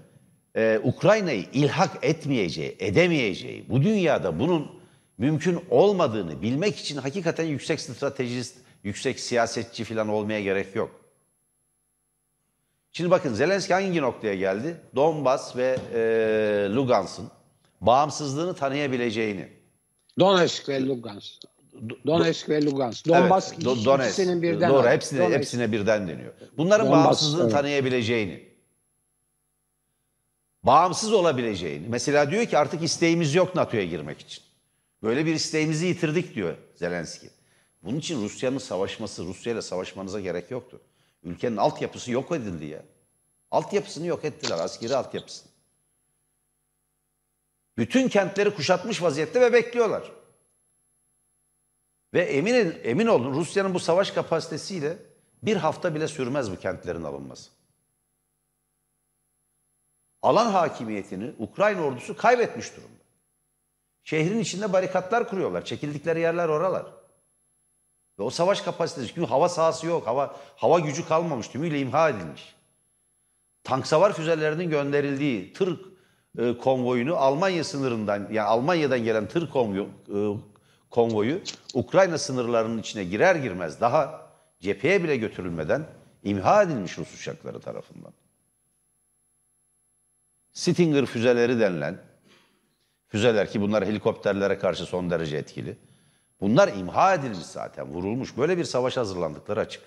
e, Ukrayna'yı ilhak etmeyeceği, edemeyeceği, bu dünyada bunun mümkün olmadığını bilmek için hakikaten yüksek stratejist, yüksek siyasetçi falan olmaya gerek yok. Şimdi bakın Zelenski hangi noktaya geldi? Donbas ve e, Lugansk'ın bağımsızlığını tanıyabileceğini. Donetsk ve Lugansk. Donetsk ve Lugansk. Donbas evet, Do Donetsk, ikisinin birden. Doğru, hepsine, Donetsk. hepsine birden deniyor. Bunların Donbas, bağımsızlığını evet. tanıyabileceğini. Bağımsız olabileceğini. Mesela diyor ki artık isteğimiz yok NATO'ya girmek için. Böyle bir isteğimizi yitirdik diyor Zelenski. Bunun için Rusya'nın savaşması, Rusya ile savaşmanıza gerek yoktu. Ülkenin altyapısı yok edildi ya. Altyapısını yok ettiler, askeri altyapısını. Bütün kentleri kuşatmış vaziyette ve bekliyorlar. Ve emin, emin olun Rusya'nın bu savaş kapasitesiyle bir hafta bile sürmez bu kentlerin alınması. Alan hakimiyetini Ukrayna ordusu kaybetmiş durumda. Şehrin içinde barikatlar kuruyorlar. Çekildikleri yerler oralar. Ve o savaş kapasitesi, çünkü hava sahası yok, hava hava gücü kalmamış, tümüyle imha edilmiş. Tank savar füzelerinin gönderildiği tır e, konvoyunu Almanya sınırından, yani Almanya'dan gelen tır konvoyu, e, konvoyu Ukrayna sınırlarının içine girer girmez daha cepheye bile götürülmeden imha edilmiş Rus uçakları tarafından. Stinger füzeleri denilen füzeler ki bunlar helikopterlere karşı son derece etkili. Bunlar imha edilmiş zaten, vurulmuş. Böyle bir savaş hazırlandıkları açık.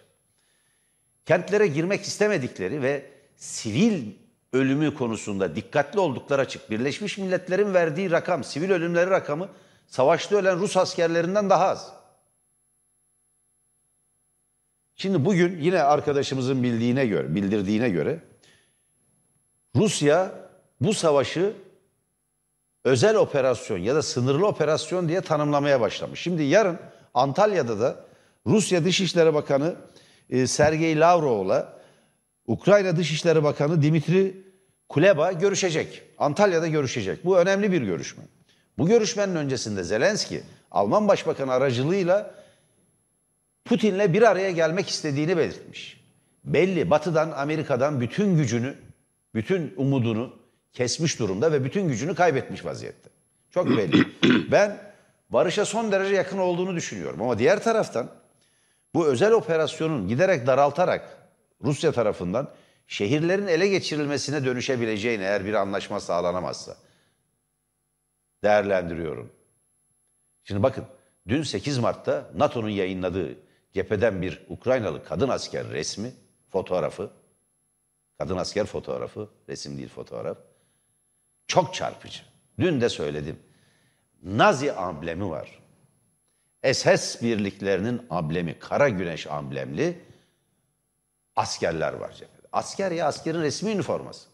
Kentlere girmek istemedikleri ve sivil ölümü konusunda dikkatli oldukları açık. Birleşmiş Milletler'in verdiği rakam, sivil ölümleri rakamı savaşta ölen Rus askerlerinden daha az. Şimdi bugün yine arkadaşımızın bildiğine göre, bildirdiğine göre Rusya bu savaşı özel operasyon ya da sınırlı operasyon diye tanımlamaya başlamış. Şimdi yarın Antalya'da da Rusya Dışişleri Bakanı e, Sergey Lavrov'la Ukrayna Dışişleri Bakanı Dimitri Kuleba görüşecek. Antalya'da görüşecek. Bu önemli bir görüşme. Bu görüşmenin öncesinde Zelenski Alman Başbakanı aracılığıyla Putin'le bir araya gelmek istediğini belirtmiş. Belli Batı'dan, Amerika'dan bütün gücünü, bütün umudunu kesmiş durumda ve bütün gücünü kaybetmiş vaziyette. Çok belli. Ben barışa son derece yakın olduğunu düşünüyorum. Ama diğer taraftan bu özel operasyonun giderek daraltarak Rusya tarafından şehirlerin ele geçirilmesine dönüşebileceğini eğer bir anlaşma sağlanamazsa değerlendiriyorum. Şimdi bakın dün 8 Mart'ta NATO'nun yayınladığı cepheden bir Ukraynalı kadın asker resmi, fotoğrafı, kadın asker fotoğrafı, resim değil fotoğraf, çok çarpıcı. Dün de söyledim. Nazi amblemi var. SS birliklerinin amblemi, kara güneş amblemli askerler var cephede. Asker ya askerin resmi üniforması.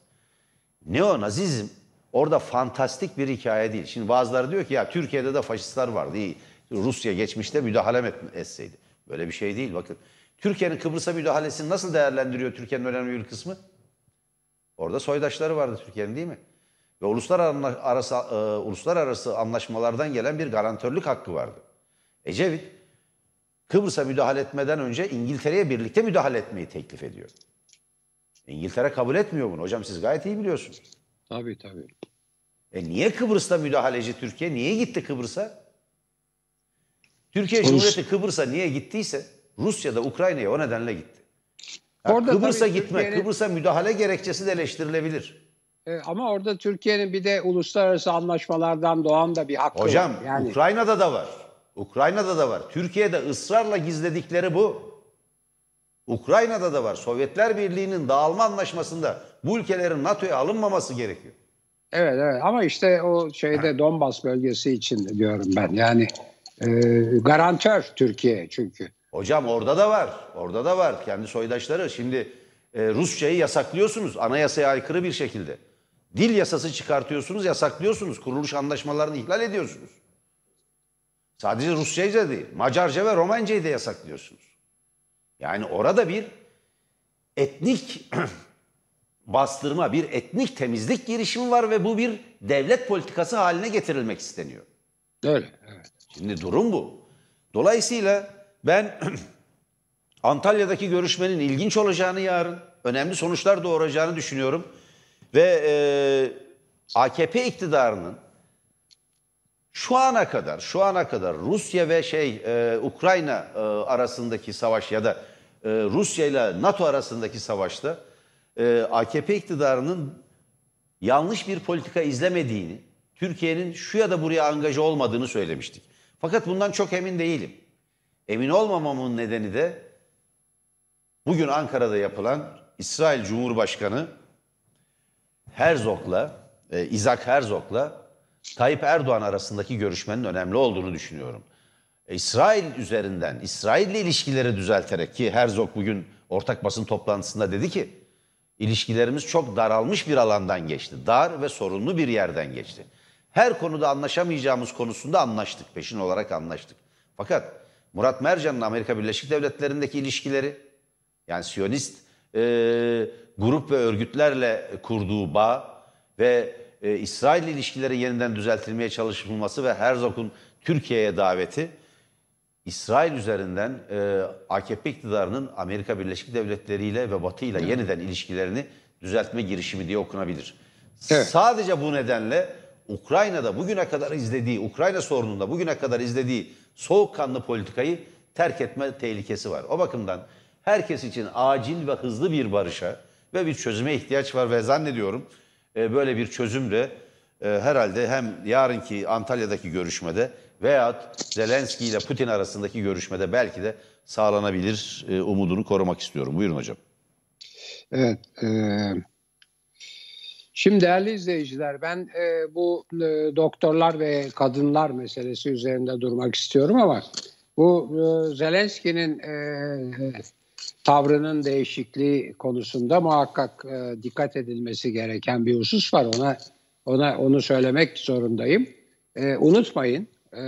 Neonazizm orada fantastik bir hikaye değil. Şimdi bazıları diyor ki ya Türkiye'de de faşistler vardı. İyi. Rusya geçmişte müdahale etseydi. Böyle bir şey değil bakın. Türkiye'nin Kıbrıs'a müdahalesini nasıl değerlendiriyor Türkiye'nin önemli bir kısmı? Orada soydaşları vardı Türkiye'nin değil mi? Ve uluslararası, e, uluslararası anlaşmalardan gelen bir garantörlük hakkı vardı. Ecevit Kıbrıs'a müdahale etmeden önce İngiltere'ye birlikte müdahale etmeyi teklif ediyor. İngiltere kabul etmiyor bunu. Hocam siz gayet iyi biliyorsunuz. Tabii tabii. E niye Kıbrıs'ta müdahaleci Türkiye? Niye gitti Kıbrıs'a? Türkiye Rus... Cumhuriyeti Kıbrıs'a niye gittiyse Rusya da Ukrayna'ya o nedenle gitti. Orada Kıbrıs'a gitmek, Türkiye'nin... Kıbrıs'a müdahale gerekçesi de eleştirilebilir. E, ama orada Türkiye'nin bir de uluslararası anlaşmalardan doğan da bir hakkı Hocam, var. Hocam yani... Ukrayna'da da var. Ukrayna'da da var. Türkiye'de ısrarla gizledikleri bu. Ukrayna'da da var. Sovyetler Birliği'nin dağılma anlaşmasında bu ülkelerin NATO'ya alınmaması gerekiyor. Evet evet ama işte o şeyde Donbas bölgesi için diyorum ben. Yani e, garantör Türkiye çünkü. Hocam orada da var. Orada da var. Kendi soydaşları. Şimdi e, Rusçayı yasaklıyorsunuz anayasaya aykırı bir şekilde. Dil yasası çıkartıyorsunuz, yasaklıyorsunuz. Kuruluş anlaşmalarını ihlal ediyorsunuz. Sadece Rusçayı da değil, Macarca ve Romancayı da yasaklıyorsunuz. Yani orada bir etnik bastırma, bir etnik temizlik girişimi var ve bu bir devlet politikası haline getirilmek isteniyor. Öyle, evet. Şimdi durum bu. Dolayısıyla ben Antalya'daki görüşmenin ilginç olacağını yarın, önemli sonuçlar doğuracağını düşünüyorum. Ve e, AKP iktidarının şu ana kadar, şu ana kadar Rusya ve şey e, Ukrayna e, arasındaki savaş ya da e, Rusya ile NATO arasındaki savaşta e, AKP iktidarının yanlış bir politika izlemediğini, Türkiye'nin şu ya da buraya angaja olmadığını söylemiştik. Fakat bundan çok emin değilim. Emin olmamamın nedeni de bugün Ankara'da yapılan İsrail Cumhurbaşkanı Herzog'la, e, Isaac Herzog'la Tayyip Erdoğan arasındaki görüşmenin önemli olduğunu düşünüyorum. İsrail üzerinden, İsrail ile ilişkileri düzelterek ki Herzog bugün ortak basın toplantısında dedi ki ilişkilerimiz çok daralmış bir alandan geçti. Dar ve sorunlu bir yerden geçti. Her konuda anlaşamayacağımız konusunda anlaştık, peşin olarak anlaştık. Fakat Murat Mercan'ın Amerika Birleşik Devletleri'ndeki ilişkileri, yani Siyonist e, grup ve örgütlerle kurduğu bağ ve e, İsrail ilişkileri yeniden düzeltilmeye çalışılması ve Herzog'un Türkiye'ye daveti İsrail üzerinden e, AKP iktidarının Amerika Birleşik Devletleri ile ve Batı ile yeniden ilişkilerini düzeltme girişimi diye okunabilir. Evet. Sadece bu nedenle Ukrayna'da bugüne kadar izlediği, Ukrayna sorununda bugüne kadar izlediği soğukkanlı politikayı terk etme tehlikesi var. O bakımdan herkes için acil ve hızlı bir barışa ve bir çözüme ihtiyaç var ve zannediyorum e, böyle bir çözüm de e, herhalde hem yarınki Antalya'daki görüşmede veyahut Zelenski ile Putin arasındaki görüşmede belki de sağlanabilir e, umudunu korumak istiyorum. Buyurun hocam. Evet. E, şimdi değerli izleyiciler ben e, bu e, doktorlar ve kadınlar meselesi üzerinde durmak istiyorum ama bu e, Zelenski'nin e, tavrının değişikliği konusunda muhakkak e, dikkat edilmesi gereken bir husus var. Ona ona onu söylemek zorundayım. E, unutmayın, e,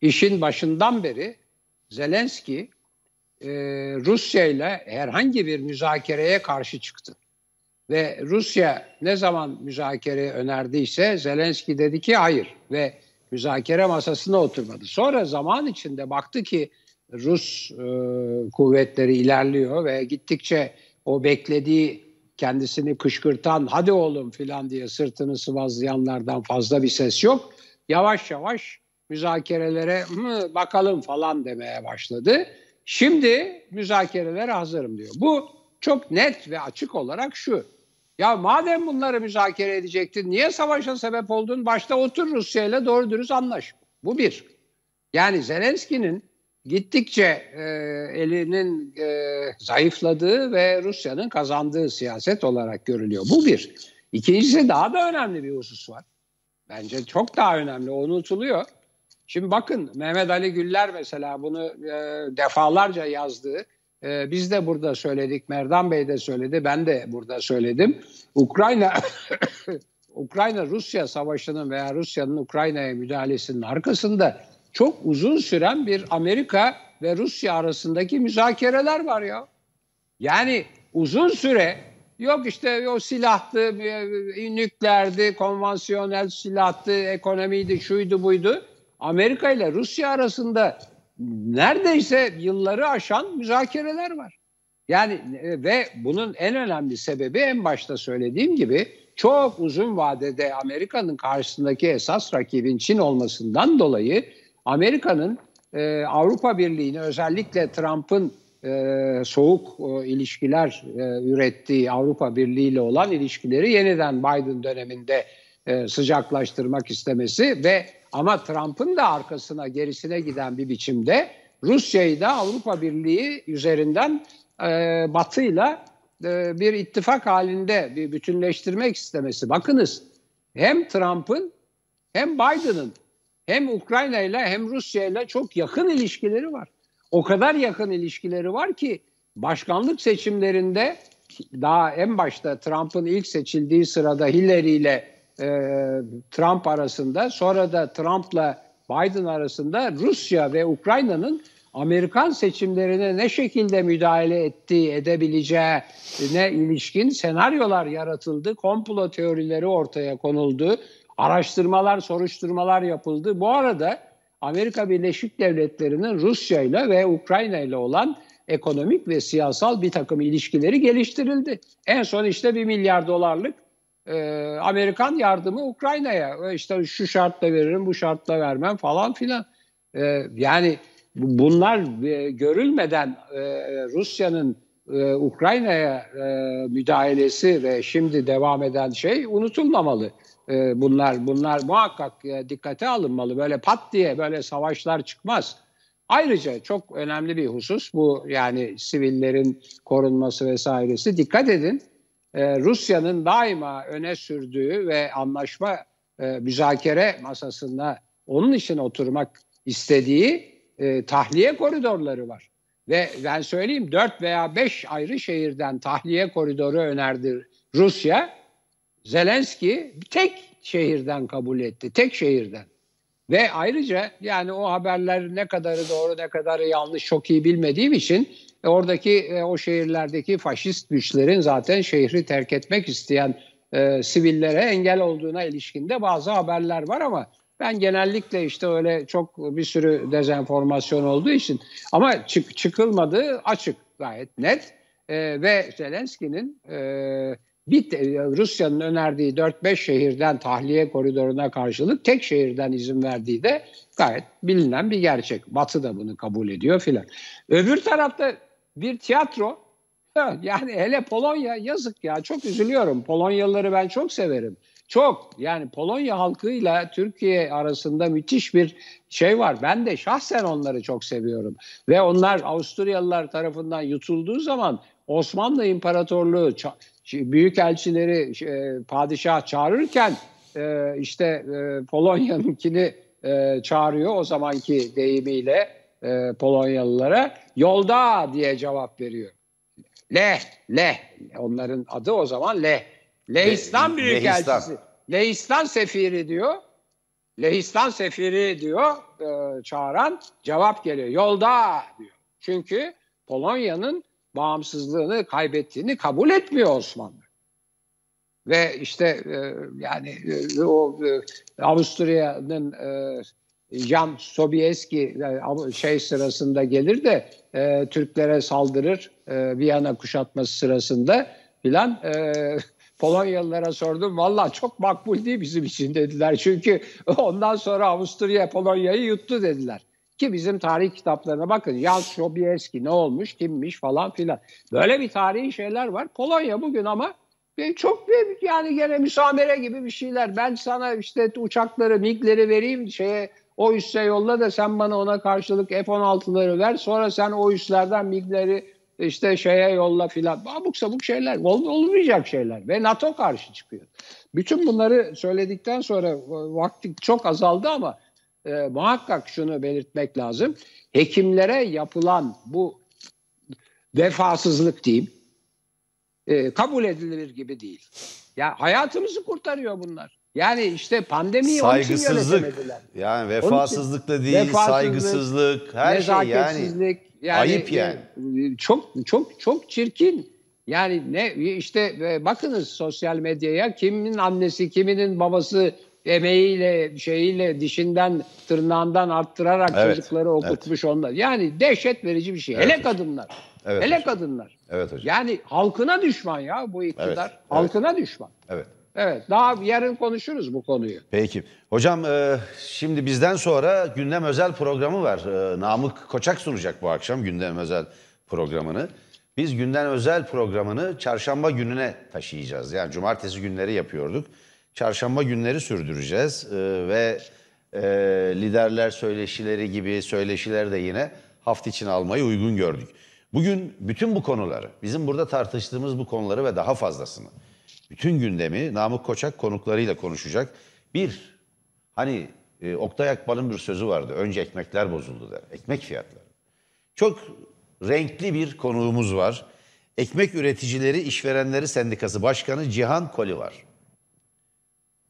işin başından beri Zelenski e, Rusya ile herhangi bir müzakereye karşı çıktı. Ve Rusya ne zaman müzakere önerdiyse Zelenski dedi ki hayır ve müzakere masasına oturmadı. Sonra zaman içinde baktı ki Rus e, kuvvetleri ilerliyor ve gittikçe o beklediği kendisini kışkırtan hadi oğlum filan diye sırtını sıvazlayanlardan fazla bir ses yok. Yavaş yavaş müzakerelere bakalım falan demeye başladı. Şimdi müzakerelere hazırım diyor. Bu çok net ve açık olarak şu. Ya madem bunları müzakere edecektin niye savaşa sebep oldun? Başta otur Rusya ile doğru dürüst anlaş. Bu bir. Yani Zelenski'nin gittikçe e, elinin e, zayıfladığı ve Rusya'nın kazandığı siyaset olarak görülüyor. Bu bir. İkincisi daha da önemli bir husus var. Bence çok daha önemli. Unutuluyor. Şimdi bakın Mehmet Ali Güller mesela bunu e, defalarca yazdı. E, biz de burada söyledik. Merdan Bey de söyledi. Ben de burada söyledim. Ukrayna Ukrayna Rusya savaşının veya Rusya'nın Ukrayna'ya müdahalesinin arkasında çok uzun süren bir Amerika ve Rusya arasındaki müzakereler var ya. Yani uzun süre yok işte o silahtı, e, nükleerdi, konvansiyonel silahtı, ekonomiydi, şuydu buydu. Amerika ile Rusya arasında neredeyse yılları aşan müzakereler var. Yani e, ve bunun en önemli sebebi en başta söylediğim gibi çok uzun vadede Amerika'nın karşısındaki esas rakibin Çin olmasından dolayı Amerika'nın e, Avrupa Birliği'ni özellikle Trump'ın e, soğuk e, ilişkiler e, ürettiği Avrupa Birliği ile olan ilişkileri yeniden Biden döneminde e, sıcaklaştırmak istemesi ve ama Trump'ın da arkasına gerisine giden bir biçimde Rusya'yı da Avrupa Birliği üzerinden e, Batı'yla e, bir ittifak halinde bir bütünleştirmek istemesi. Bakınız hem Trump'ın hem Biden'ın hem Ukrayna ile hem Rusya ile çok yakın ilişkileri var. O kadar yakın ilişkileri var ki başkanlık seçimlerinde daha en başta Trump'ın ilk seçildiği sırada Hillary ile e, Trump arasında sonra da Trump'la Biden arasında Rusya ve Ukrayna'nın Amerikan seçimlerine ne şekilde müdahale ettiği, edebileceği ne ilişkin senaryolar yaratıldı, komplo teorileri ortaya konuldu, araştırmalar, soruşturmalar yapıldı. Bu arada Amerika Birleşik Devletleri'nin Rusya ile ve Ukrayna ile olan ekonomik ve siyasal bir takım ilişkileri geliştirildi. En son işte bir milyar dolarlık e, Amerikan yardımı Ukrayna'ya. E, işte şu şartla veririm, bu şartla vermem falan filan. E, yani bunlar e, görülmeden e, Rusya'nın e, Ukrayna'ya e, müdahalesi ve şimdi devam eden şey unutulmamalı. E, bunlar bunlar muhakkak e, dikkate alınmalı. Böyle pat diye böyle savaşlar çıkmaz. Ayrıca çok önemli bir husus bu yani sivillerin korunması vesairesi. Dikkat edin e, Rusya'nın daima öne sürdüğü ve anlaşma müzakere masasında onun için oturmak istediği tahliye koridorları var. Ve ben söyleyeyim 4 veya 5 ayrı şehirden tahliye koridoru önerdi Rusya. Zelenski tek şehirden kabul etti. Tek şehirden. Ve ayrıca yani o haberler ne kadarı doğru ne kadarı yanlış çok iyi bilmediğim için e, oradaki e, o şehirlerdeki faşist güçlerin zaten şehri terk etmek isteyen e, sivillere engel olduğuna ilişkinde bazı haberler var ama ben genellikle işte öyle çok bir sürü dezenformasyon olduğu için ama çık, çıkılmadığı açık gayet net e, ve Zelenski'nin e, bir Rusya'nın önerdiği 4-5 şehirden tahliye koridoruna karşılık tek şehirden izin verdiği de gayet bilinen bir gerçek. Batı da bunu kabul ediyor filan. Öbür tarafta bir tiyatro yani hele Polonya yazık ya çok üzülüyorum. Polonyalıları ben çok severim. Çok yani Polonya halkıyla Türkiye arasında müthiş bir şey var. Ben de şahsen onları çok seviyorum. Ve onlar Avusturyalılar tarafından yutulduğu zaman Osmanlı İmparatorluğu büyük elçileri e, padişah çağırırken e, işte e, Polonya'nınkini e, çağırıyor o zamanki deyimiyle e, Polonyalılara yolda diye cevap veriyor. Le, Le. Onların adı o zaman Le. Lehistan Büyükelçisi. Lehistan Sefiri diyor. Lehistan Sefiri diyor e, çağıran cevap geliyor. Yolda diyor. Çünkü Polonya'nın bağımsızlığını kaybettiğini kabul etmiyor Osmanlı. ve işte e, yani e, o e, Avusturya'nın Jan Sobieski şey sırasında gelir de e, Türklere saldırır e, Viyana kuşatması sırasında filan e, Polonyalılara sordum. Valla çok makbul değil bizim için dediler. Çünkü ondan sonra Avusturya Polonya'yı yuttu dediler. Ki bizim tarih kitaplarına bakın. Jan Sobieski ne olmuş, kimmiş falan filan. Böyle bir tarihi şeyler var. Polonya bugün ama çok bir yani gene müsamere gibi bir şeyler. Ben sana işte uçakları, MiG'leri vereyim şeye o üsse yolla da sen bana ona karşılık F-16'ları ver. Sonra sen o üslerden MiG'leri işte şeye yolla filan. Abuk sabuk şeyler. Ol, olmayacak şeyler. Ve NATO karşı çıkıyor. Bütün bunları söyledikten sonra vakti çok azaldı ama e, muhakkak şunu belirtmek lazım. Hekimlere yapılan bu vefasızlık diyeyim e, kabul edilir gibi değil. Ya hayatımızı kurtarıyor bunlar. Yani işte pandemi saygısızlık yani vefasızlık da değil, vefasızlık, saygısızlık, her şey yani, yani ayıp yani. Çok çok çok çirkin. Yani ne işte e, bakınız sosyal medyaya kimin annesi, kiminin babası emeğiyle, şeyiyle, dişinden, tırnağından arttırarak evet, çocukları okutmuş evet. onlar. Yani dehşet verici bir şey. Evet. Hele kadınlar. Evet, Hele hocam. kadınlar. Evet hocam. Yani halkına düşman ya bu iktidar. Evet, halkına evet. düşman. Evet. Evet daha yarın konuşuruz bu konuyu. Peki. Hocam e, şimdi bizden sonra gündem özel programı var. E, Namık Koçak sunacak bu akşam gündem özel programını. Biz gündem özel programını çarşamba gününe taşıyacağız. Yani cumartesi günleri yapıyorduk. Çarşamba günleri sürdüreceğiz e, ve e, liderler söyleşileri gibi söyleşiler de yine hafta için almayı uygun gördük. Bugün bütün bu konuları, bizim burada tartıştığımız bu konuları ve daha fazlasını, bütün gündemi Namık Koçak konuklarıyla konuşacak. Bir, hani e, Oktay Akbal'ın bir sözü vardı, önce ekmekler bozuldu der, ekmek fiyatları. Çok renkli bir konuğumuz var. Ekmek Üreticileri İşverenleri Sendikası Başkanı Cihan Koli var.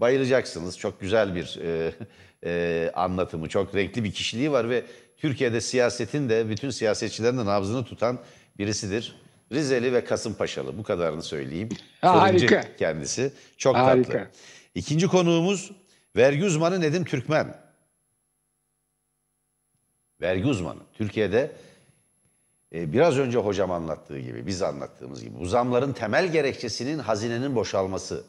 Bayılacaksınız. Çok güzel bir e, e, anlatımı, çok renkli bir kişiliği var ve Türkiye'de siyasetin de bütün siyasetçilerin de nabzını tutan birisidir. Rizeli ve Kasımpaşalı bu kadarını söyleyeyim. Harika. kendisi. Çok Harika. tatlı. İkinci konuğumuz vergi uzmanı Nedim Türkmen. Vergi uzmanı. Türkiye'de e, biraz önce hocam anlattığı gibi, biz anlattığımız gibi bu zamların temel gerekçesinin hazinenin boşalması,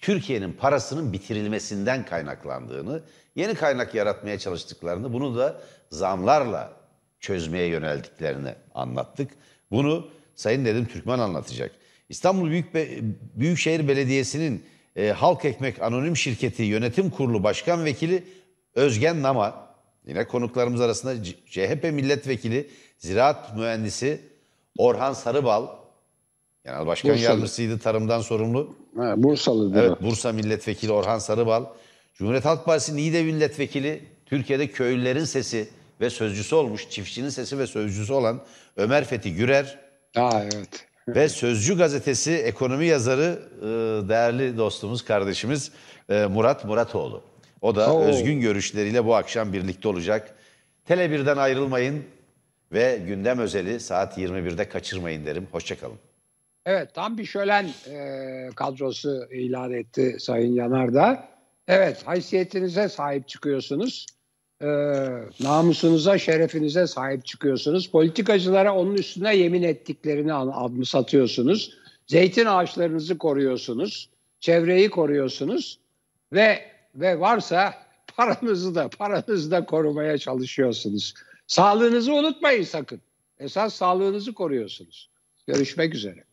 Türkiye'nin parasının bitirilmesinden kaynaklandığını, yeni kaynak yaratmaya çalıştıklarını, bunu da zamlarla çözmeye yöneldiklerini anlattık. Bunu Sayın Nedim Türkmen anlatacak. İstanbul Büyük Be Büyükşehir Belediyesi'nin e, Halk Ekmek Anonim Şirketi Yönetim Kurulu Başkan Vekili Özgen Nama, yine konuklarımız arasında CHP Milletvekili Ziraat Mühendisi Orhan Sarıbal, Genel Başkan Bursalı. Yardımcısıydı tarımdan sorumlu. Ha, Bursalı. Evet, Bursa Milletvekili Orhan Sarıbal. Cumhuriyet Halk Partisi Niğde Milletvekili, Türkiye'de köylülerin sesi ve sözcüsü olmuş, çiftçinin sesi ve sözcüsü olan Ömer Fethi Gürer. Aa, evet. ve Sözcü Gazetesi ekonomi yazarı e, değerli dostumuz, kardeşimiz e, Murat Muratoğlu. O da Oo. özgün görüşleriyle bu akşam birlikte olacak. Tele 1'den ayrılmayın ve gündem özeli saat 21'de kaçırmayın derim. Hoşçakalın. Evet tam bir şölen e, kadrosu ilan etti Sayın Yanardağ. Evet haysiyetinize sahip çıkıyorsunuz. E, namusunuza, şerefinize sahip çıkıyorsunuz. Politikacılara onun üstüne yemin ettiklerini adını satıyorsunuz. Zeytin ağaçlarınızı koruyorsunuz. Çevreyi koruyorsunuz. Ve ve varsa paranızı da paranızı da korumaya çalışıyorsunuz. Sağlığınızı unutmayın sakın. Esas sağlığınızı koruyorsunuz. Görüşmek üzere.